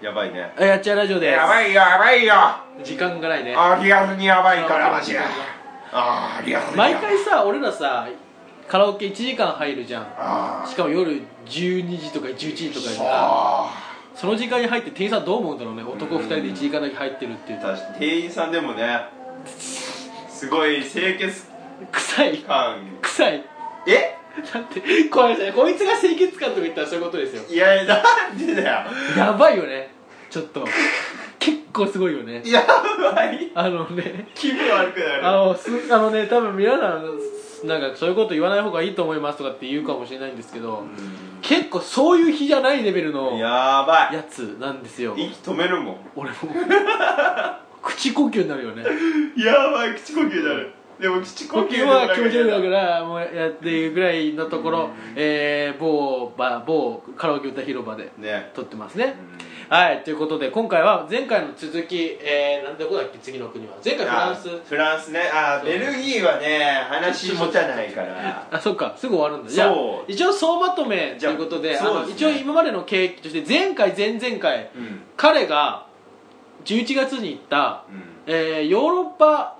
やばいね。あやっちゃうラジオで。すやばいよやばいよ。時間がないね。あ気がにやばいからマジで。あーリアルに毎回さ俺らさカラオケ1時間入るじゃん。あしかも夜12時とか11時とかさあその時間に入って店員さんどう思うんだろうね。男2人で1時間だけ入ってるっていう。店員さんでもね すごい清潔臭い。感。臭い。え？だってこれさこいつが清潔感とか言ったらそういうことですよ。いやなんでだよ。やばいよね。ちょっと。結構すごいよね。やばい。あのね。気分悪くなる。あのすあのね多分皆さんなんかそういうこと言わない方がいいと思いますとかって言うかもしれないんですけど結構そういう日じゃないレベルのややばい。つなんですよ。息止めるもん。俺も。口呼吸になるよね。やばい口呼吸になるでも口呼呼吸は気持ち悪いだけからもうやっていうぐらいのところ、えー、某ば某カラオケ歌広場でね。撮ってますね、はいということで今回は前回の続き、えー、なんでどこだっけ？次の国は。前回フランス。あフランスね。あそう。ベルギーはね話持たないから。あそっか。すぐ終わるんだ。じゃあそう。一応総まとめということであのじゃあそうですね。一応今までの経緯として前回前々回うん。彼が11月に行った、うん。えー、ヨーロッパ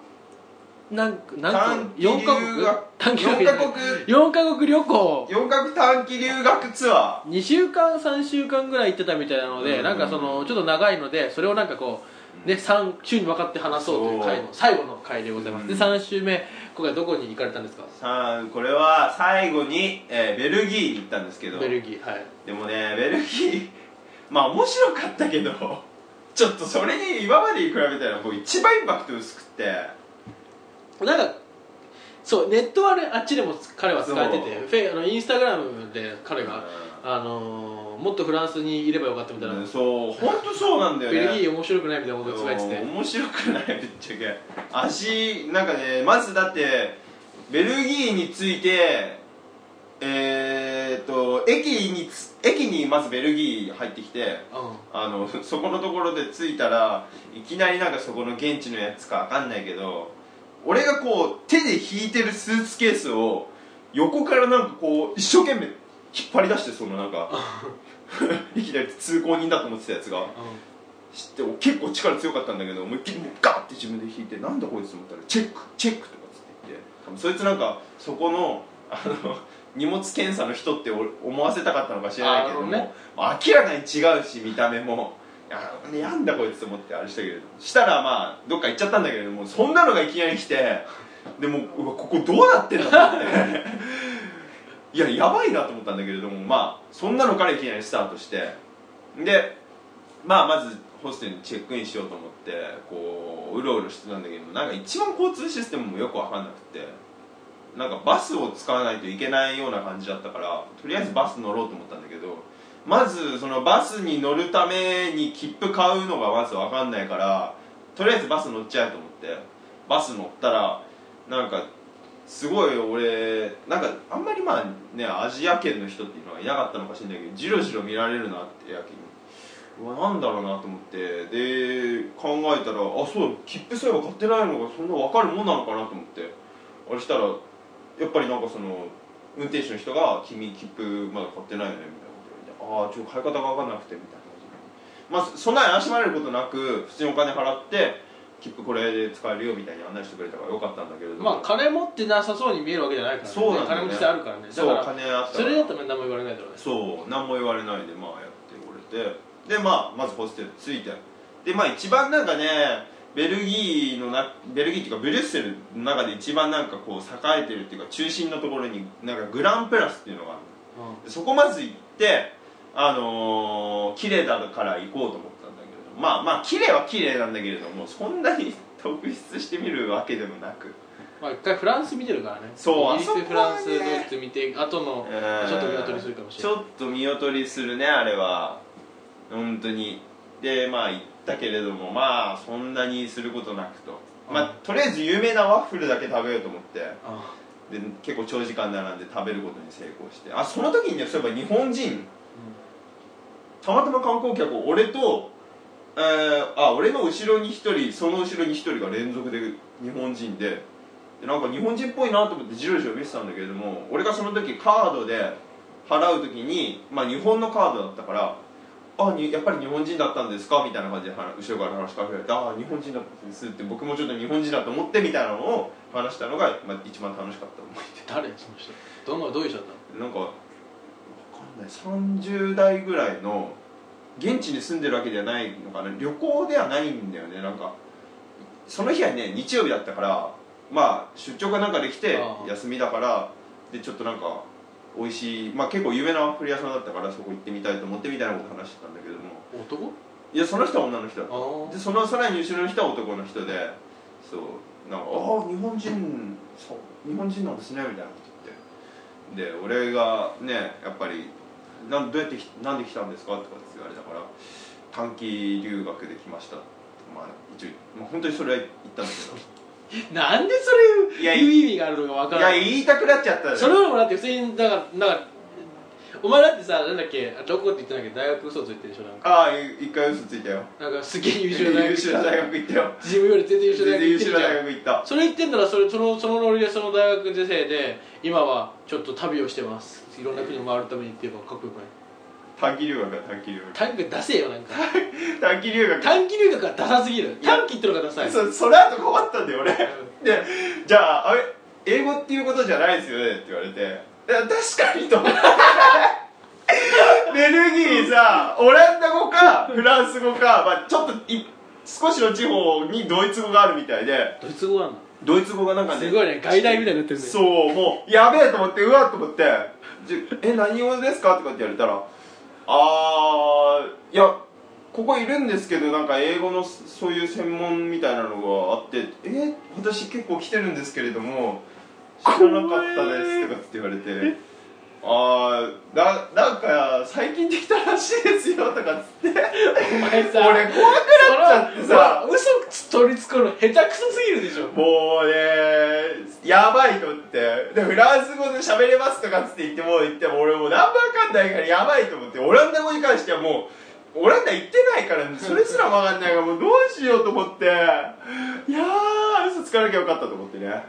なんなん短期4カ国短期4カ国？4カ国？旅行？4カ国短期留学ツア2週間3週間ぐらい行ってたみたいなので、うん。なんかそのちょっと長いのでそれをなんかこう、ね、3週に分かって話そうという回の最後の回でございます、でうん。3週目今回どこに行かれたんですか？ーさあこれは最後に、えーベルギーに行ったんですけど。ベルギーはい。でもねベルギーまあ面白かったけどちょっとそれに今までに比べたらもう一番インパクト薄くってなんかそうネットはねあっちでも彼は使えててフェイあのインスタグラムで彼が、あのーもっとフランスにいればよかったみたいな、うんそう本当そうなんだよね。ベルギー面白くないみたいなことをつぶやいてて。面白くないぶっちゃけ足なんかねまずだってベルギーに着いてえー、っと駅につ駅にまずベルギー入ってきてうん。あのそこのところで着いたらいきなりなんかそこの現地のやつかわかんないけど俺がこう手で引いてるスーツケースを横からなんかこう一生懸命引っ張り出してそのなんか いきなり通行人だと思ってたやつが知って結構力強かったんだけど思いっきりもうガッて自分で引いてなんだこいつと思ったらチェックチェックとかつって言って多分そいつなんかそこのあの 荷物検査の人って思わせたかったのか知らないけどもあなる明らかに違うし見た目もいやんだこいつと思ってあれしたけれどしたらまあどっか行っちゃったんだけれどもそんなのがいきなり来てでもうわここどうなってんだっていややばいなと思ったんだけれどもまあそんなのからいきなりスタートして。でまあまずホステルにチェックインしようと思ってこううろうろしてたんだけどなんか一番交通システムもよく分かんなくて。なんかバスを使わないといけないような感じだったからとりあえずバス乗ろうと思ったんだけどまずそのバスに乗るために切符買うのがまず分かんないからとりあえずバス乗っちゃえと思って。バス乗ったらなんかすごい俺なんかあんまりまあねアジア圏の人っていうのはいなかったのかしれないけどジロジロ見られるなってやけに。うわなんだろうなと思って。で考えたらあそう切符さえば買ってないのがそんな分かるもんなのかなと思って。あれしたらやっぱりなんかその運転手の人が「君切符まだ買ってないよね」みたいな「ああちょっと買い方が分かんなくて」みたいな感じで。まあそんなに怪しまれることなく普通にお金払って切符これで使えるよみたいに案内してくれたからよかったんだけれども。まあ金持ってなさそうに見えるわけじゃないから、ね、そうなんだよね。金持ちであるからね。だそう金あったそれだったら何も言われないだろうねそう何も言われないでまあやっておれて。でまあまずホステル着いて。でまあ一番なんかねベルギーのなベルギーっていうかブリュッセルの中で一番なんかこう栄えてるっていうか中心のところになんかグランプラスっていうのがあるの。でそこまず行ってあのー、綺麗だから行こうと思ったんだけれどまあまあ綺麗は綺麗なんだけれどもそんなに特筆してみるわけでもなく。まあ一回フランス見てるからね。そうイギリスねフランスドイツ見て後のうん。ちょっと見劣りするかもしれない。ちょっと見劣りするねあれは。本当に。でまあ行ったけれどもまあそんなにすることなくと、まあとりあえず有名なワッフルだけ食べようと思って。あで結構長時間並んで食べることに成功して。あその時にねそういえば日本人たまたま観光客俺と、えーあ俺の後ろに1人その後ろに1人が連続で日本人ででなんか日本人っぽいなと思ってじろじろ見てたんだけれども俺がその時カードで払う時に、まあ、日本のカードだったからあにやっぱり日本人だったんですか？みたいな感じで話後ろから話しかけられてああ日本人だったんですって僕もちょっと日本人だと思ってみたいなのを話したのが、まあ、一番楽しかった思い誰その人？どのどういう人だっ出なんか30代ぐらいの現地に住んでるわけではないのかな。旅行ではないんだよね。なんかその日はね日曜日だったからまあ出張かなんかできて休みだからでちょっとなんか美味しいまあ結構有名なフリ屋さんだったからそこ行ってみたいと思ってみたいなこと話してたんだけども。た男？いやその人は女の人だった。あ。でそのさらに後ろの人は男の人でそうなんか「ああ日本人そう日本人なんですね」みたいなこと言って。で俺がねやっぱりなんどうやってきなんで来たんですか?」とかって言われたから「短期留学で来ました」まあ一応、まあ、本当にそれは言ったんだ なんでそれ言う意味があるのかわけどからない。いや言いたくなっちゃった。それよりもだって普通にだからなんか お前だってさなんだっけどこって言ってないけど大学嘘ついてるでしょなんか。ああ一回嘘ついたよ。なんかすげえ優秀な大 学優秀な大学行ったよ。自分より全然優秀な大学行ってるじゃん。大学行った。それ言ってんならそれそのそのノリでその大学生で今はちょっと旅をしてます。いろんな国を回るためにって言えばかっこよくない？短期留学だ短期留学。短期出せよなんか。短期留学。短期留学はダサすぎる。短期ってのがダサい。そそれ後困ったんだよ俺。でじゃああれ英語っていうことじゃないですよねって言われて。いや確かにと思ってベルギーさオランダ語かフランス語か、まあ、ちょっとい少しの地方にドイツ語があるみたいで。ドイツ語なんだドイツ語がなんかねすごいね外来みたいになってるね。そうもうやべえと思ってうわっと思って「じゃえ何語ですか?」とかって言われたら「あーいやここいるんですけどなんか英語のそういう専門みたいなのがあって「え私結構来てるんですけれども知らなかったです」とかって言われて。あーななんか最近できたらしいですよとかっつって。お前さ俺怖くなっちゃってさ。嘘取り繕うの下手くそすぎるでしょ。もうねやばいと思って。でフランス語で喋れますとかっつって言っても言っても俺もう何もわかんないからやばいと思って。オランダ語に関してはもうオランダ行ってないからそれすらわかんないからもうどうしようと思って。いやー嘘つかなきゃよかったと思ってね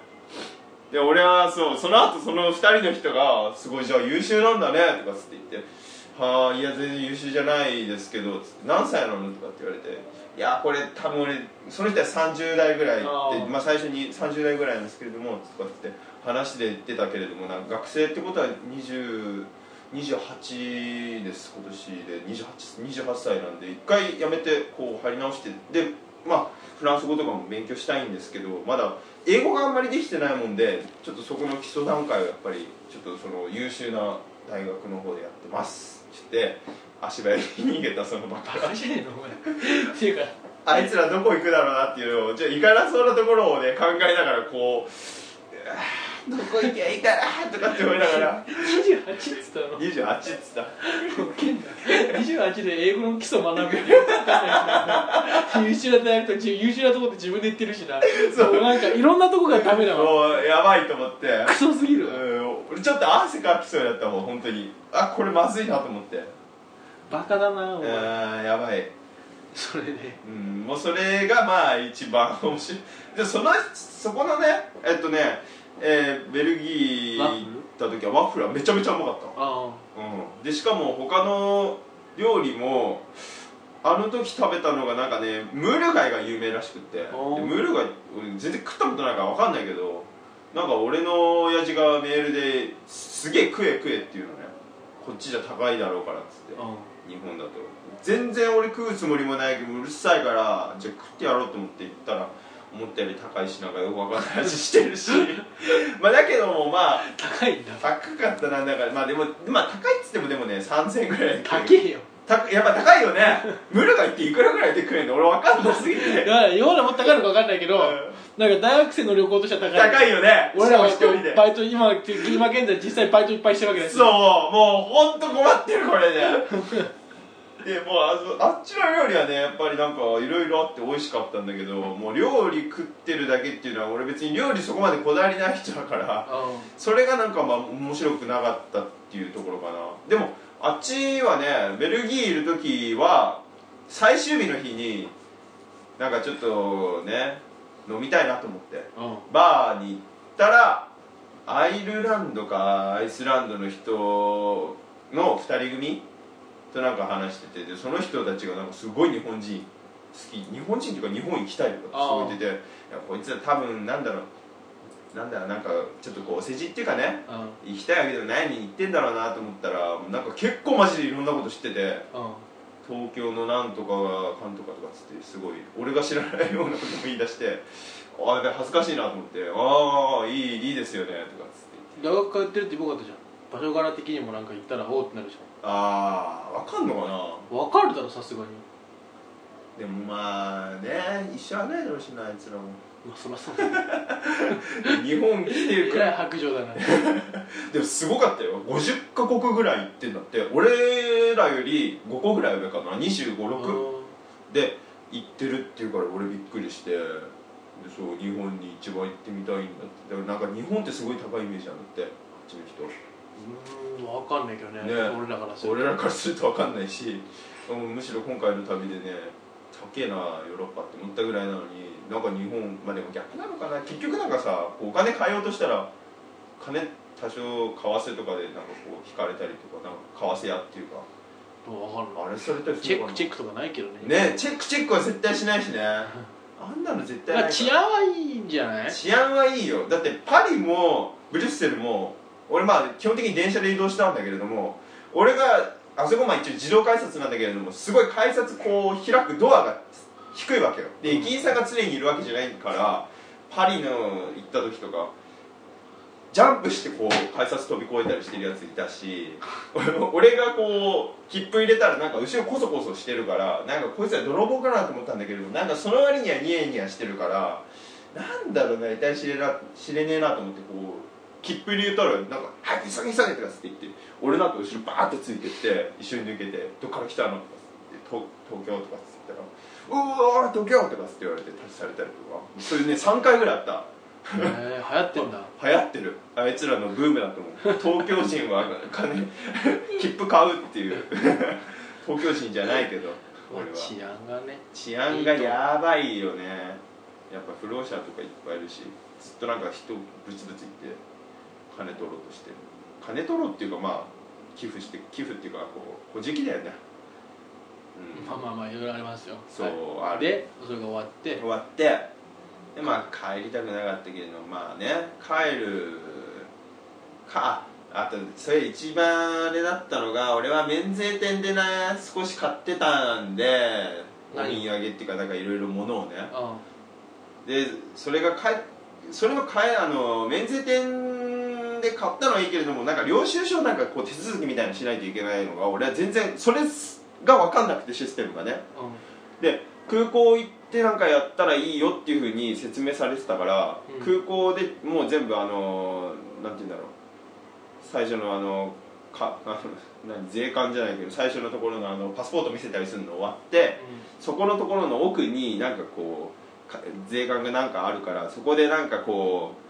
で俺はそうその後その2人の人が「すごいじゃあ優秀なんだね」とかっつって言って「はあいや全然優秀じゃないですけど」つって「何歳なの?」とかって言われて「いやこれ多分俺その人は30代ぐらいってあーまあ、最初に30代ぐらいなんですけれども」とかって話で言ってたけれどもなんか学生ってことは20 28です今年で 28, 28歳なんで一回辞めてこう張り直してでまあフランス語とかも勉強したいんですけどまだ英語があんまりできてないもんでちょっとそこの基礎段階をやっぱりちょっとその優秀な大学の方でやってますって言って足早に逃げたそのバカじゃねえのお前っていうかあいつらどこ行くだろうなっていうのをじゃあ行かなそうなところをね考えながらこうどこ行きゃいいかなとかって思いながら。28っつったの。28っつった。ウケんだ28で英語の基礎学ぶよ優秀な大学と優秀なとこって自分で言ってるしな。そう。もうなんかいろんなとこがダメだわやばいと思って。クソすぎるわ。うん。俺ちょっと汗かきそうになったもん本当に。あこれまずいなと思って。バカだなおうん前やばい。それで。うんもうそれがまあ一番面白い。でそのそこのねえっとね、えーベルギー行った時はワッフルはめちゃめちゃうまかった。あうん、でしかも他の料理もあの時食べたのがなんかねムール貝が有名らしくって。ムール貝俺全然食ったことないから分かんないけどなんか俺の親父がメールですげえ食え食えっていうのね。こっちじゃ高いだろうからっつってあ日本だと。全然俺食うつもりもないけどうるさいからじゃあ食ってやろうと思って行ったら思ったより高いしなんかよくわかんない味してるし。まあだけどもまあ高いんだ。高かったなだからまあでもまあ高いっつってもでもね3000円ぐらいで高えよ。たやっぱ高いよね。ムルガイっていくらぐらいで食えんの？俺わかんなすぎて。いや世のもっと高いのか分かんないけど、うん。なんか大学生の旅行としては高い。高いよね。俺らはバイト今今現在実際バイトいっぱいしてるわけですそう。もう本当困ってるこれで でもうあのあっちの料理はねやっぱりなんかいろいろあって美味しかったんだけどもう料理食ってるだけっていうのは俺別に料理そこまでこだわりない人だからあそれがなんかまあ面白くなかったっていうところかな。でもあっちはねベルギーいる時は最終日の日になんかちょっとね飲みたいなと思ってあバーに行ったらアイルランドかアイスランドの人の2人組となんか話しててでその人たちがなんかすごい日本人好き日本人っていうか日本行きたいとかってすごい言ってていやこいつは多分なんだろうなんだろうなんかちょっとこうお世辞っていうかねうん。行きたいわけでもなに行ってんだろうなと思ったらなんか結構マジでいろんなこと知ってて東京のなんとかがかんとかとかっつってすごい俺が知らないようなことも言い出してああ恥ずかしいなと思ってああいいいいですよねとかっつって大学通ってるってよかったじゃん場所柄的にもなんか行ったらおおってなるじああわかんのかな。分かるだろさすがに。でもまあね一緒はないだろうしなあいつらも。まあそりゃそうだね 日本来てるえから。ら白状だな。でもすごかったよ。50カ国ぐらい行ってんだって。俺らより5個ぐらい上かな。2 5 6で行ってるっていうから俺びっくりして。でそう日本に一番行ってみたいんだって。だからなんか日本ってすごい高いイメージなんだって。あっちの人うーん分かんないけどねね。俺らからすると。俺らからすると分かんないしうんむしろ今回の旅でね高えなヨーロッパって思ったぐらいなのになんか日本まあでも逆なのかな。結局なんかさお金変えようとしたら金多少為替とかでなんかこう引かれたりとかなんか為替屋っていうか。分かんない。あれされたりすチェックチェックとかないけどね。ねチェックチェックは絶対しないしね。あんなの絶対ない治安はいいんじゃない？治安はいいよ。だってパリもブリュッセルも俺まあ基本的に電車で移動したんだけれども俺があそこまあ一応自動改札なんだけれどもすごい改札こう開くドアが低いわけよ。で駅員さんが常にいるわけじゃないからパリの行った時とかジャンプしてこう改札飛び越えたりしてるやついたし俺 俺がこう切符入れたらなんか後ろコソコソしてるからなんかこいつは泥棒かなと思ったんだけれどもなんかその割にはニヤニヤしてるからなんだろうね大体知れな知れねえなと思ってこう切符入れたらなんか「早く急げ急げ」とかっつって言って俺なんか後ろバーってついてって一緒に抜けて「どっから来たの?」とかっつって東「東京」とかっつったら「うわー東京」とかっつって言われて立ちされたりとかそれね3回ぐらいあった。へえ流行ってんだ。流行ってる。あいつらのブームだと思う。東京人は金 切符買うっていう。東京人じゃないけど俺は。治安がね。治安がやばいよね。やっぱ不老者とかいっぱいいるしずっとなんか人ブツブツ言って金取ろうとしてる。金取ろうっていうかまあ寄付して寄付っていうかこう補助金だよね。うん。まあまあまあいろいろありますよ。そうはい。ある。でそれが終わって。終わってでまあ帰りたくなかったけれどまあね帰るかあとそれ一番あれだったのが俺は免税店でね少し買ってたんでお土産何っていうかなんかいろいろ物をね。あでそれがかえそれのかえあの免税店で買ったのはいいけれどもなんか領収書なんかこう手続きみたいなのしないといけないのが俺は全然それが分かんなくてシステムがね。うん。で空港行ってなんかやったらいいよっていうふうに説明されてたから、うん。空港でもう全部あのなんて言うんだろう。最初のあのかあの何税関じゃないけど最初のところのあのパスポート見せたりするの終わってそこのところの奥になんかこうか税関がなんかあるからそこでなんかこう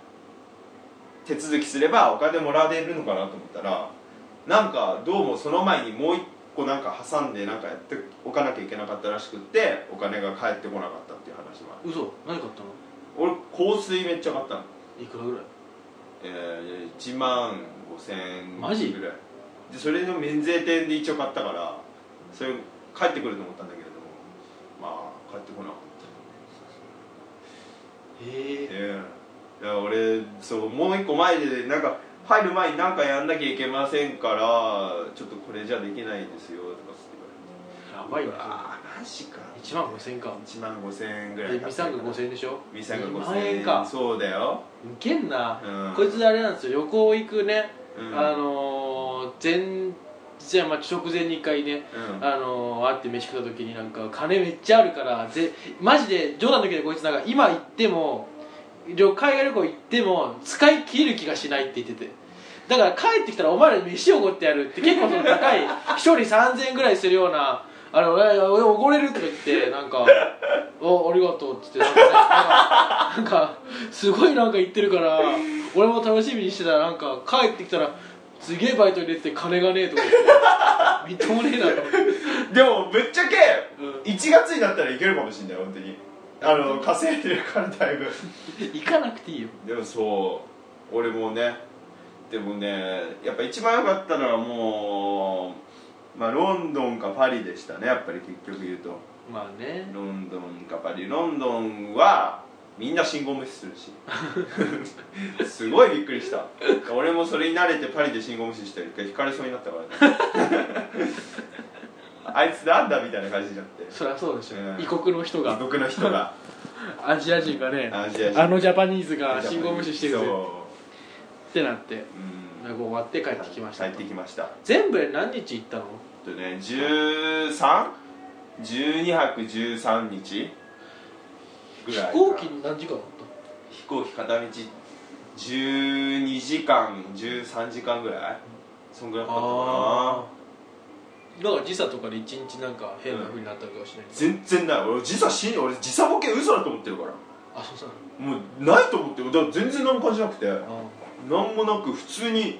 手続きすればお金もらえるのかなと思ったらなんかどうもその前にもう一個なんか挟んでなんかやっておかなきゃいけなかったらしくってお金が返ってこなかったっていう話もある。嘘？何買ったの？俺香水めっちゃ買ったの。いくらぐらい？えー、1万5000円マジぐらい。でそれの免税店で一応買ったからそれ帰ってくると思ったんだけれどもまあ帰ってこなかっへえたええだから俺そうもう一個前でなんか入る前に何かやんなきゃいけませんからちょっとこれじゃできないですよとかってやばいわれて。うわーマジか。1万5000か。1万5000円ぐらいでミサンが5000円でしょ？ミサンが2 5000万円円か。そうだよ、いけんな、うん。こいつあれなんですよ。旅行行くね、うん。あのー、前じゃあまあ直前に一回ね、うん。あのー、会って飯食った時になんか金めっちゃあるからぜマジで冗談だけでこいつなんか今行っても旅海外旅行行っても使い切る気がしないって言ってて。だから帰ってきたらお前らに飯をおごってやるって結構その高い一人3000円ぐらいするようなあれ俺俺おごれるとか言ってなんか「おありがとう」っつってなんか,、ね、なんかすごいなんか言ってるから俺も楽しみにしてたらなんか帰ってきたらすげえバイト入れてて金がねえとか言ってみっともねえなと思って。でもぶっちゃけうん。1月になったらいけるかもしれない本当にあの稼いでるからだいぶ。行かなくていいよ。でもそう俺もねでもねやっぱ一番良かったのはもうまあロンドンかパリでしたねやっぱり結局言うと。まあね。ロンドンかパリ。ロンドンはみんな信号無視するし。すごいびっくりした。俺もそれに慣れてパリで信号無視して一回引かれそうになったからね あいつなんだみたいな感じになって。そりゃそうでしょ、うん。異国の人が。僕の人が。アジア人がねアジア人。あのジャパニーズが信号無視してるぜ。そってなって。う、うん、終わって帰ってきました。帰ってきました。全部で何日行ったの？えっとね 13?12 泊13日。ぐらいか飛行機に何時間だっ飛行機片道。12時間13時間ぐらい。そんぐらいたかかったかあだから時差とかで一日なんか変な風になったりとかしない、な全然ない。俺時差しん俺時差ボケ嘘だと思ってるから。あそうもうないと思ってる。だから全然何も感じなくて。あ何もなく普通に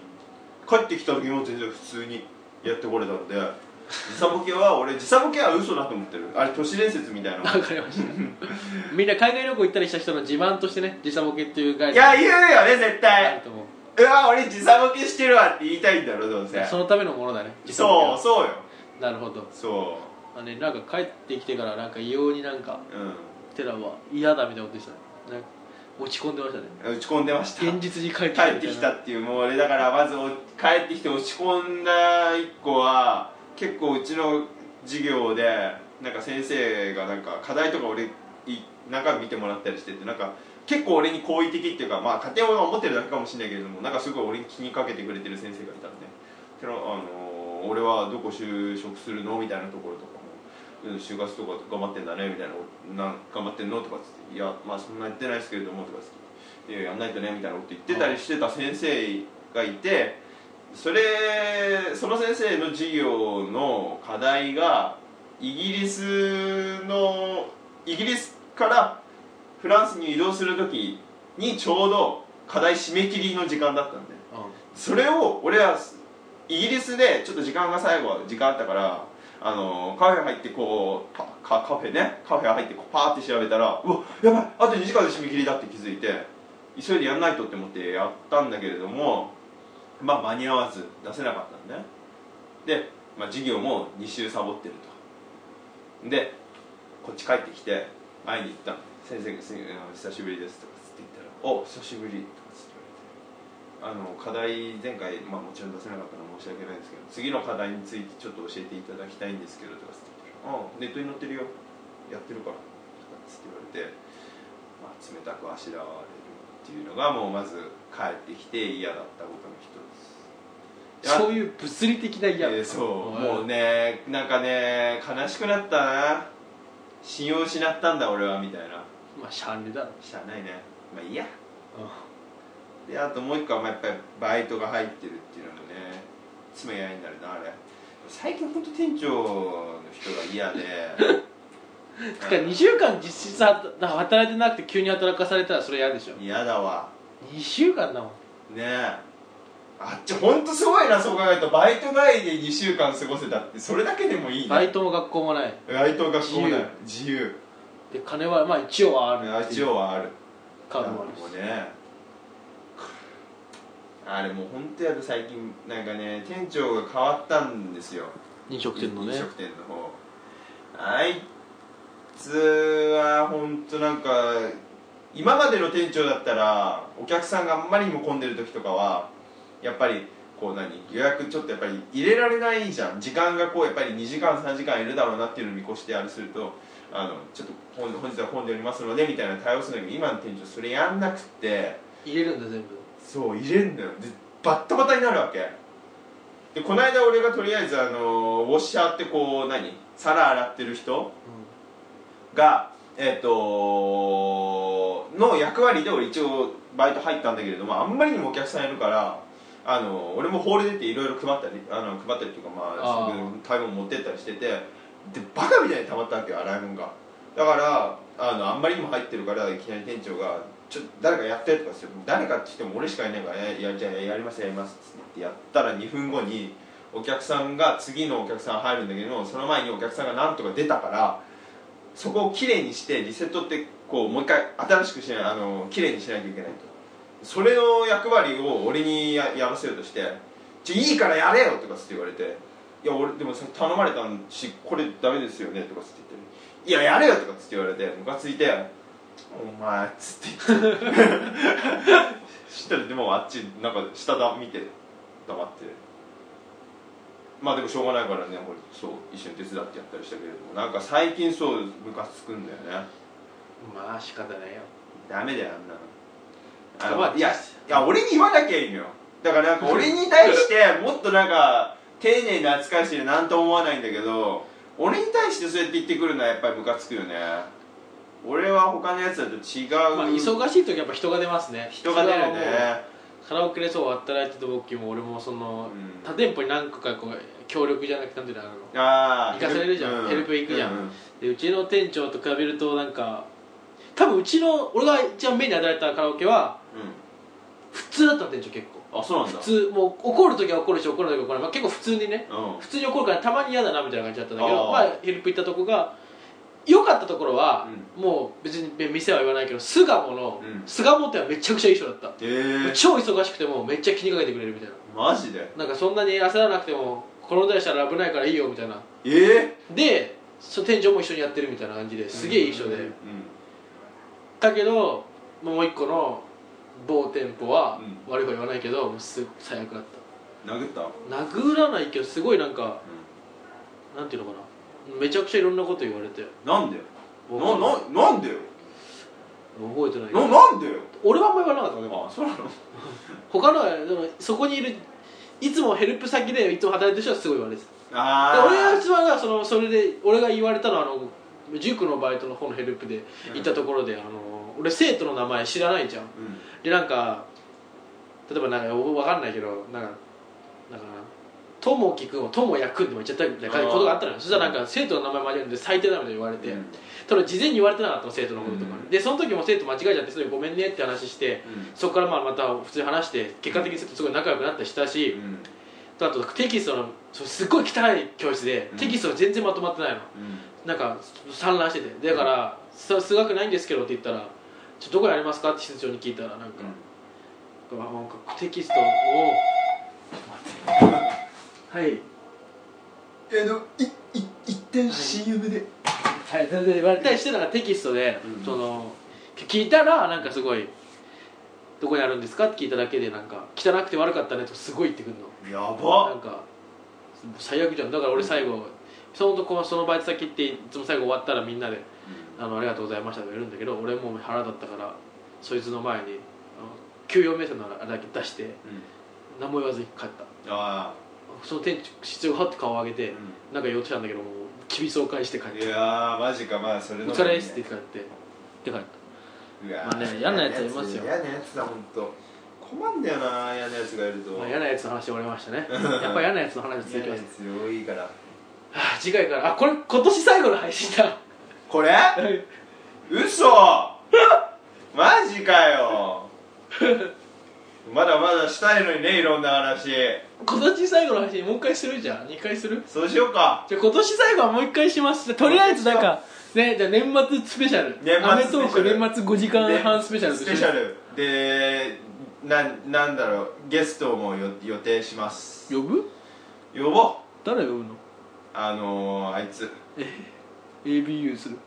帰ってきた時も全然普通にやってこれたので時差ボケは俺時差ボケは嘘だと思ってる。あれ都市伝説みたいな。わかりました。みんな海外旅行行ったりした人の自慢としてね時差ボケっていう概いや言うよね絶ある対と思う。うわ俺時差ボケしてるわって言いたいんだろどうせ。そのためのものだね時差ボケは。そうそうよなるほど。そあ、ね、なんか帰ってきてからなんか異様になんかううん。テラは嫌だみたいなことでしたねなんか落ち込んでましたね。打ち込んでました。現実に帰ってき帰ってきたっていうもう俺だからまずお帰ってきて落ち込んだ一個は結構うちの授業でなんか先生がなんか課題とか俺い中身見てもらったりしててなんか結構俺に好意的っていうかまあ家庭は思ってるだけかもしれないけれどもなんかすごい俺に気にかけてくれてる先生がいたんであの俺はどこ就職するの？みたいなところとかもうん就活とか頑張ってんだねみたいななん頑張ってんの？とかつって「いやまあそんなやってないですけれども」とかつって「いややんないとね」みたいなこと言ってたりしてた先生がいてそれその先生の授業の課題がイギリスのイギリスからフランスに移動する時にちょうど課題締め切りの時間だったんでそれを俺はイギリスでちょっと時間が最後時間あったからあのカフェ入ってこうカフェね？カフェ入ってこうパーって調べたらうわやばいあと2時間で締め切りだって気づいて急いでやんないとって思ってやったんだけれどもまあ間に合わず出せなかったんだね。で、まあ、授業も2週サボってると。でこっち帰ってきて会いに行ったの。先生が「久しぶりです」とかつって言ったら「お久しぶり」と。あの課題前回、まあ、もちろん出せなかったのは申し訳ないんですけど次の課題についてちょっと教えていただきたいんですけどとかつって言ったら「あネットに載ってるよ。やってるから」とかつって言われて、まあ、冷たくあしらわれるっていうのがもうまず帰ってきて嫌だったことの一つ。そういう物理的な嫌えーそう。もうねなんかね悲しくなったな。信用失ったんだ俺はみたいな。まあシャンレだろ。しゃあないね。まあいいやであともう一個はまあやっぱりバイトが入ってるっていうのもね爪やいになるなあれ。最近本当店長の人が嫌で。だから2週間実質は働いてなくて急に働かされたらそれ嫌でしょ。嫌だわ。2週間だもん。ねえ。あっち本当すごいなそう考えると。バイト外で2週間過ごせたって。それだけでもいいね。バイトも学校もない。バイト学校もない。自由。で金はまあ一応はあるあ一応はある。カードもあるもうねあれもう本当やだ最近なんかね店長が変わったんですよ。飲食店のね。飲食店の方あいつは本当なんか今までの店長だったらお客さんがあんまりにも混んでる時とかはやっぱりこう何予約ちょっとやっぱり入れられないじゃん。時間がこうやっぱり2時間3時間いるだろうなっていうのを見越してあれするとあのちょっと本本日は混んでおりますのでみたいな対応するんだけど今の店長それやんなくって。入れるんだ全部そう入れんだよ。でバッタバタになるわけ。でこの間俺がとりあえずあのウォッシャーってこう何？皿洗ってる人？がえっ、との役割で俺一応バイト入ったんだけれどもあんまりにもお客さんいるからあの俺もホール出ていろいろ配ったりあの配ったりっていうかまあ買い物持ってったりしててでバカみたいに溜まったわけよ洗い物が。だからあのあんまりにも入ってるからいきなり店長が「ちょっと誰かやって」とかして誰かって言っても俺しかいないから「いやじゃあやりますやります」ってやったら2分後にお客さんが次のお客さん入るんだけどその前にお客さんがなんとか出たからそこをきれいにしてリセットってこうもう一回新しくしないあのきれいにしないといけないと。それの役割を俺にやらせようとして「ちょいいからやれよ」とかって言われて「いや俺でも頼まれたしこれダメですよね」とかって言って「いややれよ」とかって言われてムカついて「お前」っつって。言ってしたらでもあっちなんか下だ見て黙って。まあでもしょうがないからね俺そう一緒に手伝ってやったりしたけれども。なんか最近そうムカつくんだよね。まあ仕方ないよ。ダメだよあんなの。まああのいやいや俺に言わなきゃいいのよ。だからなんか俺に対して もっとなんか丁寧に扱いしてるなんとも思わないんだけど俺に対してそうやって言ってくるのはやっぱりムカつくよね俺は他のやつだと違う、まあ忙しい時やっぱ人が出ますね。人が出るね。カラオケでそう働いてた時も俺もその、うん。他店舗に何個かこう協力じゃなくてなんていうの。あ行かされるじゃん。うヘルプ行くじゃん。ううでうちの店長と比べるとなんか多分うちの俺が一番メインで働いたカラオケは普通だったの店長結構。うんあそうなんだ。普通もう怒る時は怒るし怒らない時は怒らない、まあ、結構普通にね。うん。普通に怒るからたまに嫌だなみたいな感じだったんだけどまあヘルプ行ったとこが良かったところは、もう別に店は言わないけど巣鴨の、うん。巣鴨店はめちゃくちゃいい人だった、えー、超忙しくてもめっちゃ気にかけてくれるみたいな。マジで？なんかそんなに焦らなくても転んだりしたら危ないからいいよみたいな。ええでその店長も一緒にやってるみたいな感じですげえいい人で、うんだけどもう一個の某店舗は、う悪いこと言わないけどもうす最悪だっ殴った、た殴らないけどすごいなんかなんていうのかなめちゃくちゃいろんなこと言われて。なんで？よなない。ななんでよ？覚えてない。けなどなんでよ？俺はあんま言わなかったのでも。あそうなの？他のはでもそこにいるいつもヘルプ先でいつも働いてる人はすごい言われてた。であ俺が一番がそのそれで俺が言われたのはあの塾のバイトの方のヘルプで行ったところで、あの俺生徒の名前知らないじゃん。うん。でなんか例えばなんか分かんないけどなんかなんかともきくんをともやくんっても言っちゃったみたいなことがあったのよ。そしたらなんか生徒の名前間違えるんで最低だみたいに言われて、うん。ただ事前に言われてなかったの生徒のこととかに、うん。でその時も生徒間違えちゃってそれごめんねって話してそこからまあまた普通に話して結果的に生徒すごい仲良くなったりしたし、うん。あとテキストのすっごい汚い教室で、うん。テキストが全然まとまってないの。うん。なんか散乱しててだから「さ数学ないんですけど」って言ったら「ちょどこにありますか?」って室長に聞いたらなんか、なんかテキストを はい。えのいい一点 CM で。はいそれで言われたりしてなんかテキストで、うん。その聞いたらなんかすごい「どこにあるんですか?」って聞いただけでなんか「汚くて悪かったね」とかすごい言ってくるの。やなばんか最悪じゃん。だから俺最後そのとこそのバイト先っていつも最後終わったらみんなで「あのありがとうございました」とか言うんだけど俺もう腹だったからそいつの前に給与明細のあれだけ出して何も言わずに帰った。あその店長室長がはって顔を上げて、うなんか言おうとしたんだけどもう厳しそう返して帰って。いやーマジかまあそれ「のお疲れです」って言って帰って。で帰った。まあね嫌なやつはいますよ。嫌なやつだ本当困んだよな嫌なやつがいると。まあ、嫌なやつの話終わりましたね。やっぱ嫌なやつの話続きます。つ多いから。はあ次回から。あこれ今年最後の配信だ。これ？嘘！マジかよ まだまだしたいのにねいろんな話。今年最後の配信もう一回するじゃん。2回する？そうしようか。じゃあ今年最後はもう一回します。とりあえずなんかねじゃあ年末スペシャル。年末アメトーク年末5時間半スペシャルスペシャル。でなんなんだろう。ゲストもよ予定します。呼ぶ？呼ぼう。誰呼ぶの？あのー、あいつ。ABU する？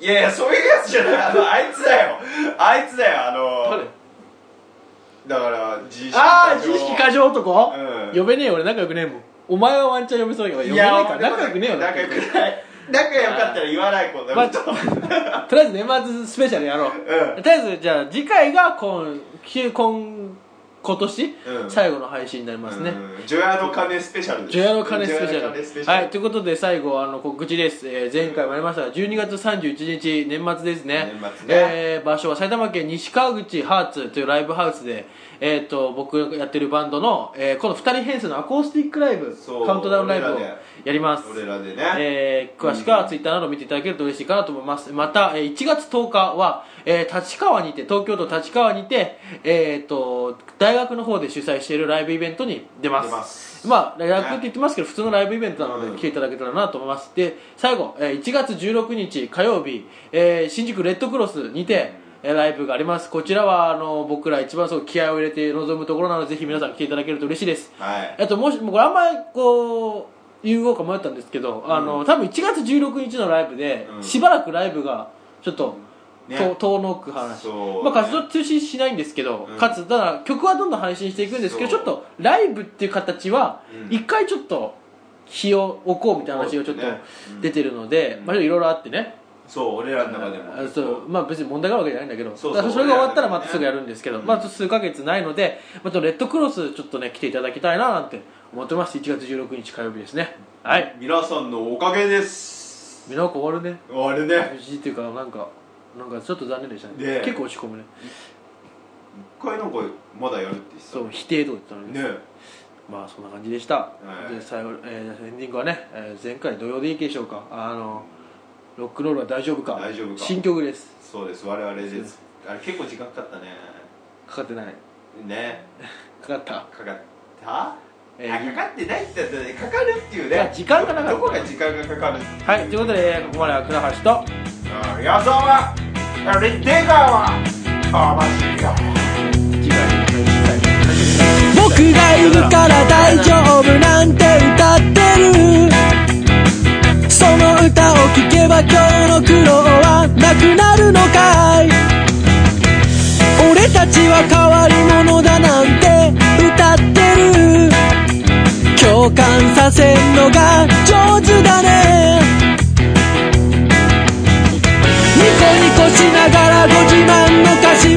いやいやそういうやつじゃない。あのあいつだよ。あいつだよ。あの誰？ー、だから自意識ああ過剰自意識過剰男、うん。呼べねえよ俺仲良くねえもん。お前はワンチャン呼べそうだけど呼べねえから。仲良くねえよ仲良くない仲良かったら言わないこんなまあこと、とりあえず年末スペシャルやろう。うん。とりあえずじゃあ次回が今き今今年、うん。最後の配信になりますね、うん。ジョヤの鐘スペシャルです。ジョヤの鐘スペシャル。鐘スペシャル。はいということで最後あの告知です、えー前回もありましたが12月31日年末ですね。年末ね。えー場所は埼玉県西川口ハーツというライブハウスで、えー、と僕がやってるバンドの、えー、この2人編成のアコースティックライブそうカウントダウンライブを俺らで。やります。俺らでね、えー詳しくはツイッターなど見ていただけると嬉しいかなと思います。また、えー1月10日は、えー立川にて東京都立川にて、えー、と大学の方で主催しているライブイベントに出ます。出ます。まあ大学って言ってますけど、普通のライブイベントなのでうん来ていただけたらなと思います。で最後、えー1月16日火曜日、えー新宿レッドクロスにて、えーライブがあります。こちらはあの僕ら一番そう気合を入れて臨むところなのでぜひ皆さん来ていただけると嬉しいです。はい。あともしもうこれあんまりこう言おうか迷ったんですけど、あの多分1月16日のライブで、うん。しばらくライブがちょっと、ね。と遠のく話、そうまあ、活動中止しないんですけど、うん。かつただ曲はどんどん配信していくんですけどちょっとライブっていう形はうん。一回ちょっと日を置こうみたいな話がちょっと出てるので、うん。まあいろいろあってね。そう俺らの中でも。あそう。まあ別に問題があるわけじゃないんだけどそれが終わったらまたすぐやるんですけど、うんまあ、数ヶ月ないのでまたレッドクロスちょっとね来ていただきたいななんて思ってます。1月16日火曜日ですね。はい。皆さんのおかげです。みんな終わるね。あれね。無事っていうかなんかなんかちょっと残念でしたね。ね結構落ち込むね。一回なんかまだやるって言ってた。そう否定とか言ったのに、ねまあそんな感じでした、はい。で最後、えーエンディングはね、えー前回同様でいいでしょうか。あのロックンロールは大丈夫か。大丈夫か。新曲です。そうです。我々です。あれ結構時間かかったね。かかってない。ね。かかった。かかった？えーあかかってないって言ったらね。かかるっていうね。時間がなかった。どこが時間がかかるはいということでここまでは倉橋と。あ皆さんはリッテーカーは面白い次回僕がいるから大丈夫なんて歌ってる。その歌を聴けば今日の苦労はなくなるのか。い俺たちは変わり者だなんて歌ってる。共感させんのが上手だね。しながらご自慢の歌詞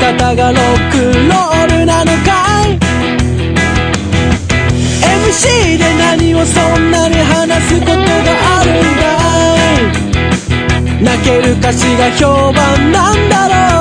方がロックンロールなのかい？MC で何をそんなに話すことがあるんだい？泣ける歌詞が評判なんだろう？